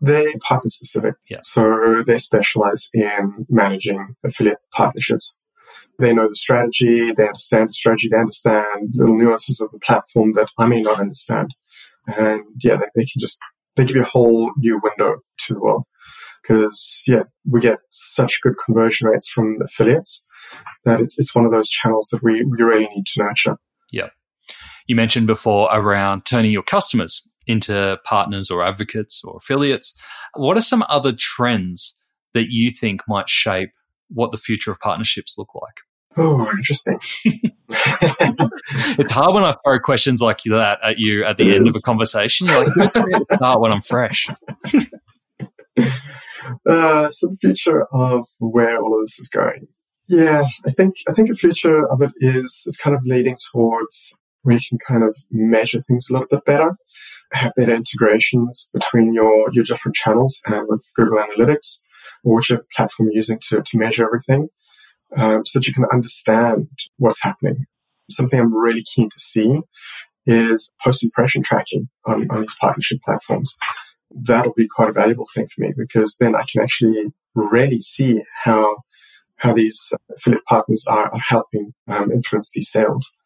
They're partner specific. Yeah. So they specialize in managing affiliate partnerships. They know the strategy, they understand the strategy, they understand little nuances of the platform that I may not understand. And yeah, they, they can just, they give you a whole new window to the world. Cause yeah, we get such good conversion rates from affiliates that it's, it's one of those channels that we, we really need to nurture. Yeah. You mentioned before around turning your customers into partners or advocates or affiliates. What are some other trends that you think might shape what the future of partnerships look like? Oh, interesting. it's hard when I throw questions like that at you at the it end is. of a conversation. You're like, good to to start when I'm fresh. <laughs> Uh, so the future of where all of this is going. Yeah, I think I think the future of it is is kind of leading towards where you can kind of measure things a little bit better, have better integrations between your your different channels and with Google Analytics or whichever platform you're using to, to measure everything, um, so that you can understand what's happening. Something I'm really keen to see is post impression tracking on, on these partnership platforms. That'll be quite a valuable thing for me because then I can actually really see how how these affiliate partners are, are helping um, influence these sales.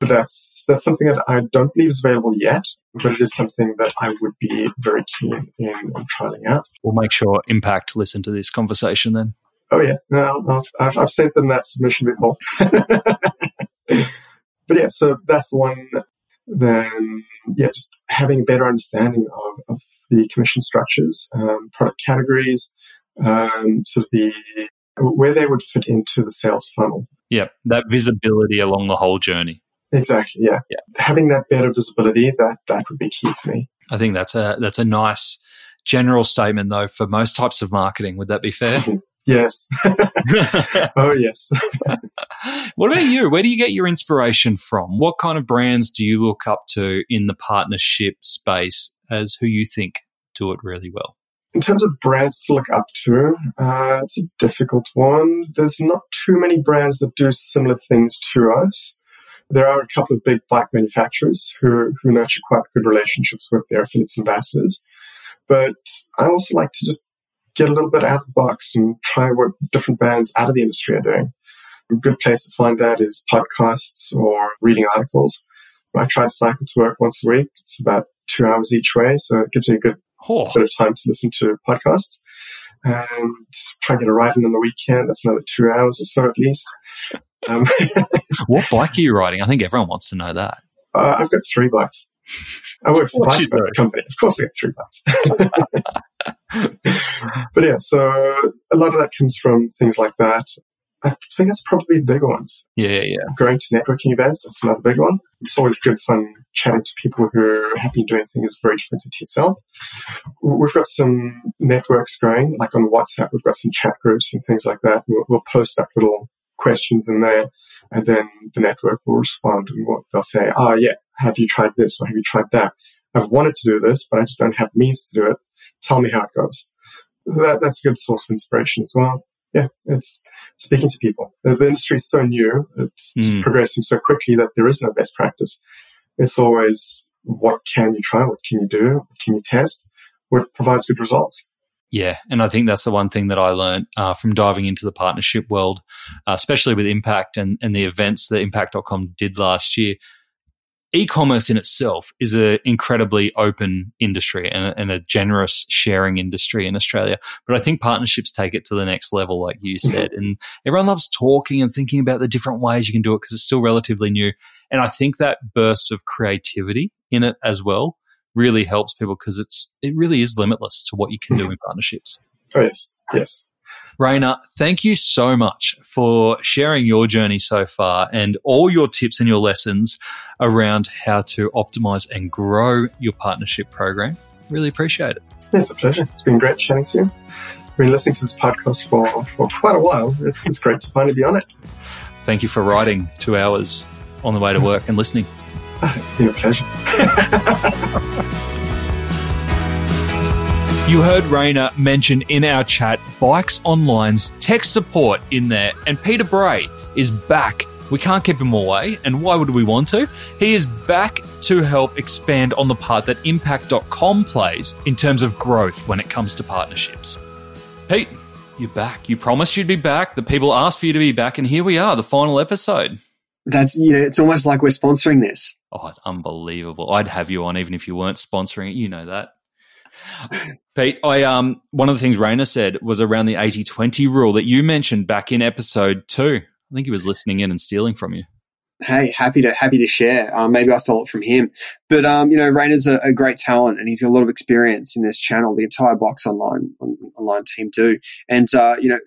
But that's that's something that I don't believe is available yet, but it is something that I would be very keen in, in trialing out. We'll make sure Impact listen to this conversation then. Oh yeah, no, I've, I've sent them that submission before. <laughs> but yeah, so that's the one. Then yeah, just having a better understanding of, of the commission structures, um, product categories, um, sort of the where they would fit into the sales funnel. Yeah, that visibility along the whole journey. Exactly. Yeah. yeah. Having that better visibility, that that would be key for me. I think that's a that's a nice general statement though for most types of marketing. Would that be fair? <laughs> yes. <laughs> oh yes. <laughs> what about you? Where do you get your inspiration from? What kind of brands do you look up to in the partnership space as who you think do it really well? In terms of brands to look up to, uh, it's a difficult one. There's not too many brands that do similar things to us there are a couple of big bike manufacturers who, who nurture quite good relationships with their affiliates ambassadors. But I also like to just get a little bit out of the box and try what different brands out of the industry are doing. A good place to find that is podcasts or reading articles. I try to cycle to work once a week. It's about two hours each way, so it gives me a good oh. bit of time to listen to podcasts. And try and get a ride in on the weekend. That's another two hours or so at least. Um, <laughs> what bike are you riding? I think everyone wants to know that. Uh, I've got three bikes. I work for a bike company. Of course, I get three bikes. <laughs> but yeah, so a lot of that comes from things like that. I think that's probably the bigger ones. Yeah, yeah. Going to networking events, that's another big one. It's always good fun chatting to people who have been doing things very different to yourself. We've got some networks going, like on WhatsApp, we've got some chat groups and things like that. We'll, we'll post up little questions in there, and then the network will respond and what they'll say, oh yeah, have you tried this or have you tried that? I've wanted to do this, but I just don't have means to do it. Tell me how it goes. That, that's a good source of inspiration as well. Yeah, it's speaking to people. The, industry is so new. It's mm. progressing so quickly that there is no best practice. It's always what can you try? What can you do? What can you test? What provides good results? Yeah, and I think that's the one thing that I learned uh, from diving into the partnership world, uh, especially with Impact and, and the events that Impact.com did last year. E-commerce in itself is an incredibly open industry and, and, a generous sharing industry in Australia. But I think partnerships take it to the next level, like you mm-hmm. said. And everyone loves talking and thinking about the different ways you can do it because it's still relatively new. And I think that burst of creativity in it as well really helps people because it's it really is limitless to what you can do in partnerships. Oh, yes, yes. Rainer, thank you so much for sharing your journey so far and all your tips and your lessons around how to optimize and grow your partnership program. Really appreciate it. It's a pleasure. It's been great chatting to you. I've been listening to this podcast for, for quite a while. It's, it's great to finally be on it. Thank you for riding two hours on the way to work and listening. <laughs> it's been a pleasure. <laughs> you heard Rainer mention in our chat Bikes Online's tech support in there, and Peter Bray is back We can't keep him away, and why would we want to? He is back to help expand on the part that Impact.com plays in terms of growth when it comes to partnerships. Pete, you're back. You promised you'd be back. The people asked for you to be back, and here we are, the final episode. That's, you know, it's almost like we're sponsoring this. Oh, it's unbelievable. I'd have you on even if you weren't sponsoring it. You know that. Pete, I um one of the things Rainer said was around the 80-20 rule that you mentioned back in episode two. I think he was listening in and stealing from you. Hey, happy to happy to share. Um, maybe I stole it from him, but um, you know, Rainer's a, a, great talent, and he's got a lot of experience in this channel. The entire Bikes Online online team do, and uh, you know,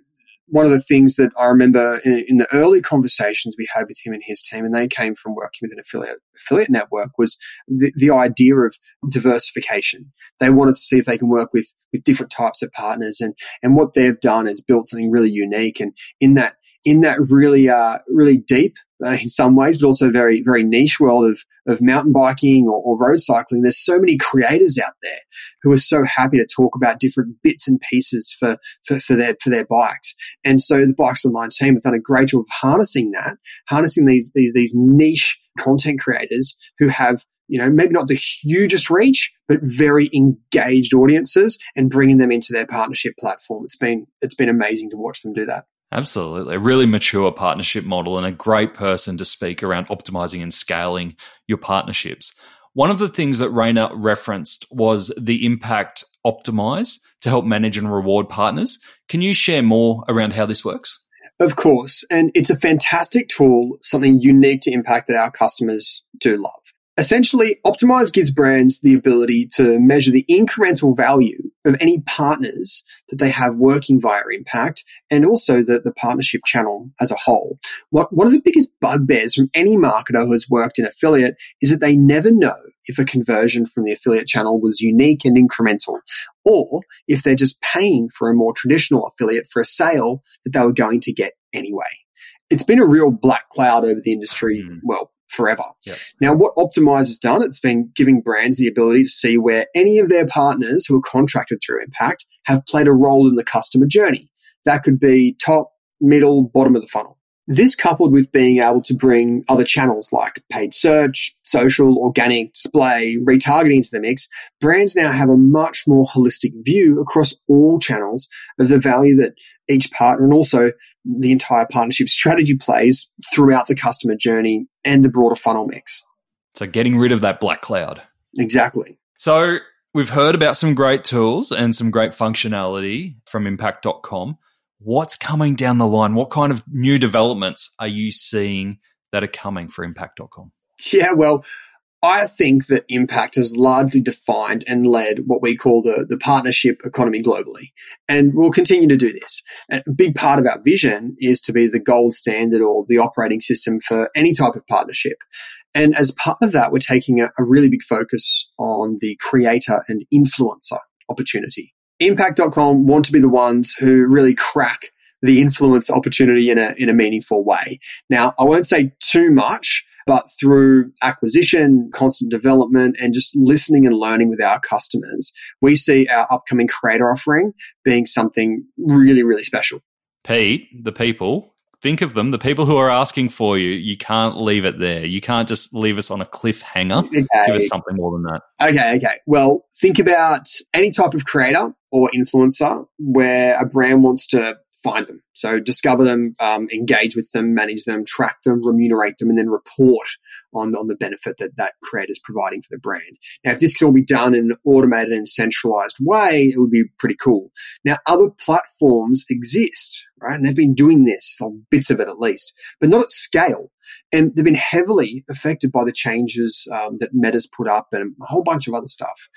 one of the things that I remember in, in, the early conversations we had with him and his team, and they came from working with an affiliate affiliate network, was the, the idea of diversification. They wanted to see if they can work with with different types of partners, and and what they've done is built something really unique. And in that in that really uh, really deep uh, in some ways, but also very very niche world of of mountain biking or, or, road cycling. There's so many creators out there who are so happy to talk about different bits and pieces for for, for their for their bikes. And so the Bikes Online team have done a great job of harnessing that, harnessing these these these niche content creators who have you know, maybe not the hugest reach, but very engaged audiences and bringing them into their partnership platform. It's been, it's been amazing to watch them do that. Absolutely. A really mature partnership model and a great person to speak around optimizing and scaling your partnerships. One of the things that Rainer referenced was the impact optimize to help manage and reward partners. Can you share more around how this works? Of course. And it's a fantastic tool, something unique to impact that our customers do love. Essentially, Optimize gives brands the ability to measure the incremental value of any partners that they have working via Impact and also the, the partnership channel as a whole. What, one of the biggest bugbears from any marketer who has worked in affiliate is that they never know if a conversion from the affiliate channel was unique and incremental or if they're just paying for a more traditional affiliate for a sale that they were going to get anyway. It's been a real black cloud over the industry, mm. well, forever. Yep. Now, what Optimize has done, it's been giving brands the ability to see where any of their partners who are contracted through Impact have played a role in the customer journey. That could be top, middle, bottom of the funnel. This coupled with being able to bring other channels like paid search, social, organic, display, retargeting into the mix, brands now have a much more holistic view across all channels of the value that each partner and also the entire partnership strategy plays throughout the customer journey and the broader funnel mix. So getting rid of that black cloud. Exactly. So we've heard about some great tools and some great functionality from impact.com what's coming down the line? What kind of new developments are you seeing that are coming for impact.com? Yeah, well, I think that Impact has largely defined and led what we call the, the partnership economy globally. And we'll continue to do this. And a big part of our vision is to be the gold standard or the operating system for any type of partnership. And as part of that, we're taking a, a really big focus on the creator and influencer opportunity. Impact.com want to be the ones who really crack the influence opportunity in a, in a meaningful way. Now, I won't say too much, but through acquisition, constant development, and just listening and learning with our customers, we see our upcoming creator offering being something really, really special. Pete, the people, think of them, the people who are asking for you, you can't leave it there. You can't just leave us on a cliffhanger. Okay. Give us something more than that. Okay, okay. Well, think about any type of creator or influencer where a brand wants to find them. So discover them, um, engage with them, manage them, track them, remunerate them, and then report on, on the benefit that that creator is providing for the brand. Now, if this can all be done in an automated and centralized way, it would be pretty cool. Now, other platforms exist, right? And they've been doing this, or bits of it at least, but not at scale. And they've been heavily affected by the changes um, that Meta's put up and a whole bunch of other stuff.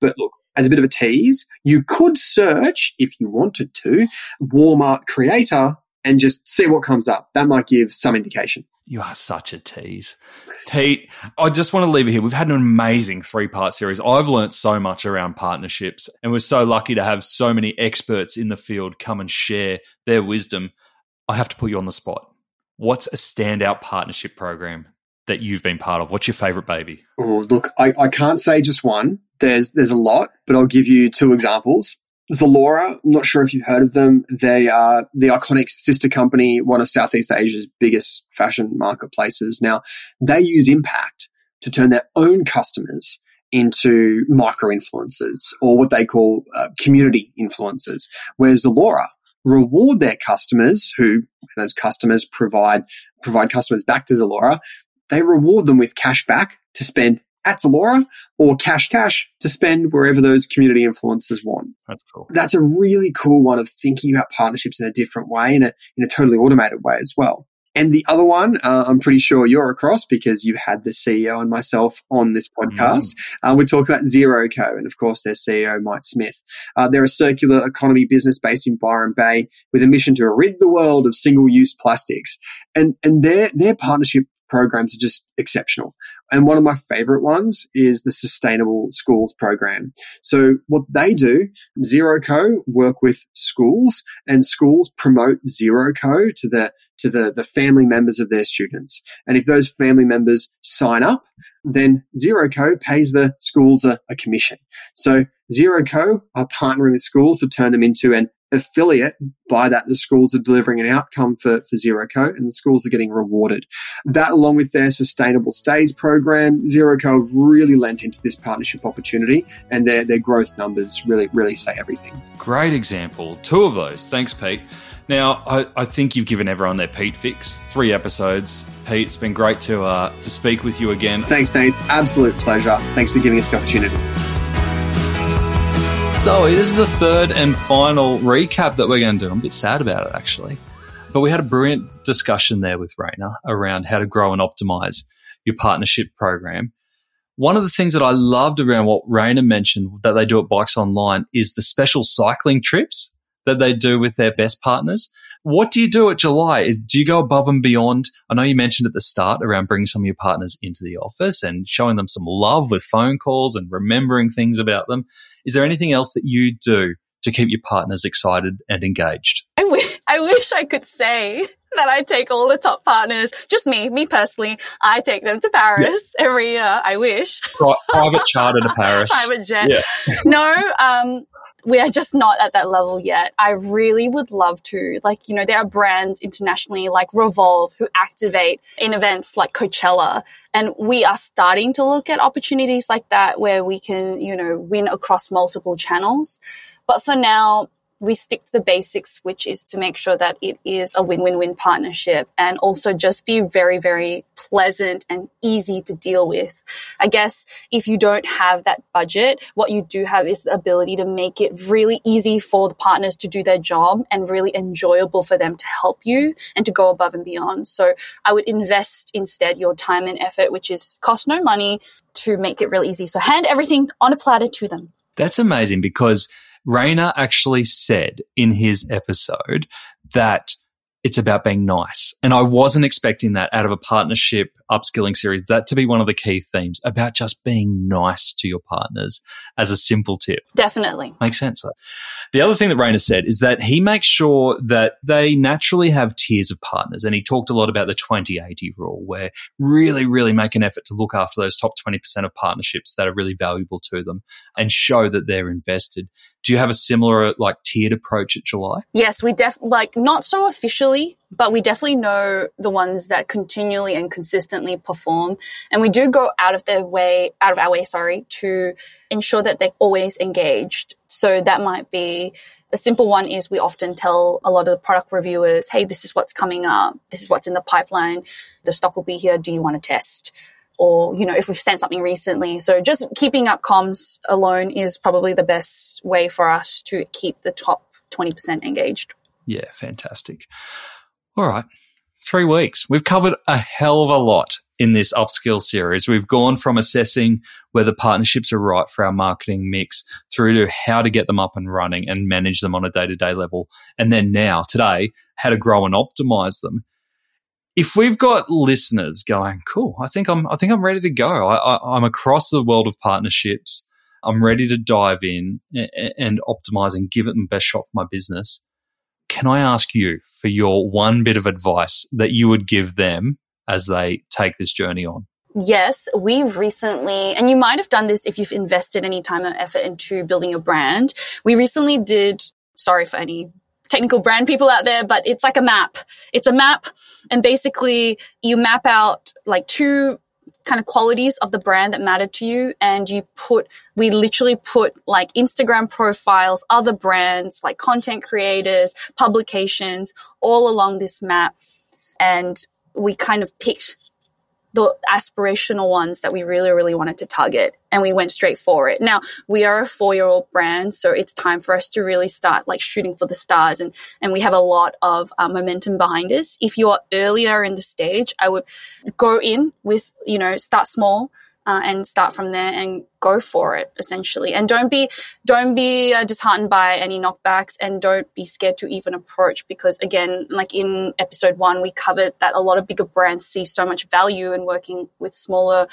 But look, as a bit of a tease, you could search, if you wanted to, Walmart creator and just see what comes up. That might give some indication. You are such a tease. Pete, I just want to leave it here. We've had an amazing three part series. I've learned so much around partnerships and we're so lucky to have so many experts in the field come and share their wisdom. I have to put you on the spot. What's a standout partnership program that you've been part of? What's your favorite baby? Oh, look, I, I can't say just one there's there's a lot, but I'll give you two examples. Zalora, I'm not sure if you've heard of them. They are the iconic sister company, one of Southeast Asia's biggest fashion marketplaces. Now, they use Impact to turn their own customers into micro influencers or what they call uh, community influencers, where Zalora reward their customers who those customers provide provide customers back to Zalora. They reward them with cash back to spend at Zalora or Cash Cash to spend wherever those community influencers want. That's cool. That's a really cool one of thinking about partnerships in a different way, in a, in a totally automated way as well. And the other one, uh, I'm pretty sure you're across because you've had the CEO and myself on this podcast. Mm. Uh, we talk about Zero Co. and, of course, their CEO, Mike Smith. Uh, they're a circular economy business based in Byron Bay with a mission to rid the world of single use plastics. And, and their, their partnership programs are just exceptional. And one of my favorite ones is the Sustainable Schools program. So what they do, ZeroCo work with schools and schools promote ZeroCo to the to the, the family members of their students. And if those family members sign up, then ZeroCo pays the schools a, a commission. So ZeroCo are partnering with schools to turn them into an affiliate by that the schools are delivering an outcome for, for ZeroCo and the schools are getting rewarded. That along with their sustainable stays program, ZeroCo have really lent into this partnership opportunity and their, their growth numbers really, really say everything. Great example. Two of those. Thanks, Pete. Now, I, I think you've given everyone their Pete fix. Three episodes. Pete, it's been great to uh, to speak with you again. Thanks, Nate. Absolute pleasure. Thanks for giving us the opportunity. Zoe, this is the third and final recap that we're going to do. I'm a bit sad about it, actually. But we had a brilliant discussion there with Rainer around how to grow and optimize your partnership program. One of the things that I loved around what Rainer mentioned that they do at Bikes Online is the special cycling trips that they do with their best partners. What do you do at July? Is do you go above and beyond? I know you mentioned at the start around bringing some of your partners into the office and showing them some love with phone calls and remembering things about them. Is there anything else that you do to keep your partners excited and engaged? I, w- <laughs> I wish I could say that I take all the top partners, just me, me personally, I take them to Paris yeah. every year. I wish. Private charter to <laughs> Paris. Private jet. Yeah. <laughs> no, um, we are just not at that level yet. I really would love to. Like, you know, there are brands internationally like Revolve who activate in events like Coachella. And we are starting to look at opportunities like that where we can, you know, win across multiple channels. But for now, we stick to the basics, which is to make sure that it is a win-win-win partnership and also just be very, very pleasant and easy to deal with. I guess if you don't have that budget, what you do have is the ability to make it really easy for the partners to do their job and really enjoyable for them to help you and to go above and beyond. So I would invest instead your time and effort, which is cost no money to make it really easy. So hand everything on a platter to them. That's amazing because Rainer actually said in his episode that it's about being nice. And I wasn't expecting that out of a partnership upskilling series, that to be one of the key themes about just being nice to your partners as a simple tip. Definitely. Makes sense. The other thing that Rainer said is that he makes sure that they naturally have tiers of partners. And he talked a lot about the 2080 rule, where really, really make an effort to look after those top 20% of partnerships that are really valuable to them and show that they're invested. Do you have a similar like tiered approach at July? Yes, we def like not so officially, but we definitely know the ones that continually and consistently perform. And we do go out of their way, out of our way, sorry, to ensure that they're always engaged. So that might be a simple one is we often tell a lot of the product reviewers, hey, this is what's coming up. This is what's in the pipeline. The stock will be here. Do you want to test? Or you know if we've sent something recently. So just keeping up comms alone is probably the best way for us to keep the top 20% engaged. Yeah fantastic. All right. Three weeks. We've covered a hell of a lot in this upskill series. We've gone from assessing whether partnerships are right for our marketing mix through to how to get them up and running and manage them on a day-to-day level. And then now today how to grow and optimize them if we've got listeners going, cool, I think I'm, I think I'm ready to go. I, I, I'm across the world of partnerships. I'm ready to dive in and, and optimize and give it the best shot for my business. Can I ask you for your one bit of advice that you would give them as they take this journey on? yes, we've recently, and you might have done this if you've invested any time and effort into building a brand. We recently did, sorry for any technical brand people out there, but it's like a map. It's a map and basically you map out like two kind of qualities of the brand that matter to you and you put we literally put like Instagram profiles, other brands, like content creators, publications all along this map and we kind of picked the aspirational ones that we really, really wanted to target. And we went straight for it. Now we are a four year old brand. So it's time for us to really start like shooting for the stars. And, and we have a lot of uh, momentum behind us. If you're earlier in the stage, I would go in with, you know, start small uh, and start from there and go for it essentially. And don't be don't be uh, disheartened by any knockbacks and don't be scared to even approach because again like in episode one we covered that a lot of bigger brands see so much value in working with smaller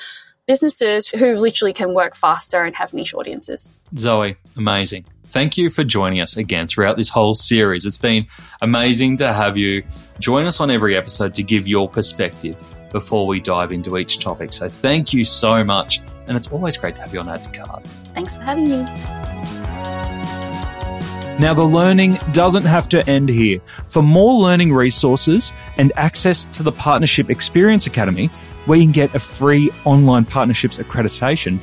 businesses who literally can work faster and have niche audiences. Zoe amazing. Thank you for joining us again throughout this whole series. It's been amazing to have you join us on every episode to give your perspective before we dive into each topic. So thank you so much. And it's always great to have you on Add to Cart. Thanks for having me. Now, the learning doesn't have to end here. For more learning resources and access to the Partnership Experience Academy, where you can get a free online partnerships accreditation,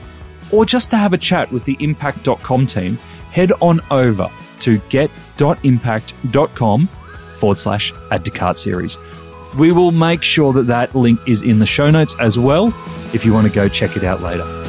or just to have a chat with the impact.com team, head on over to get.impact.com forward slash add to cart series. We will make sure that that link is in the show notes as well if you want to go check it out later.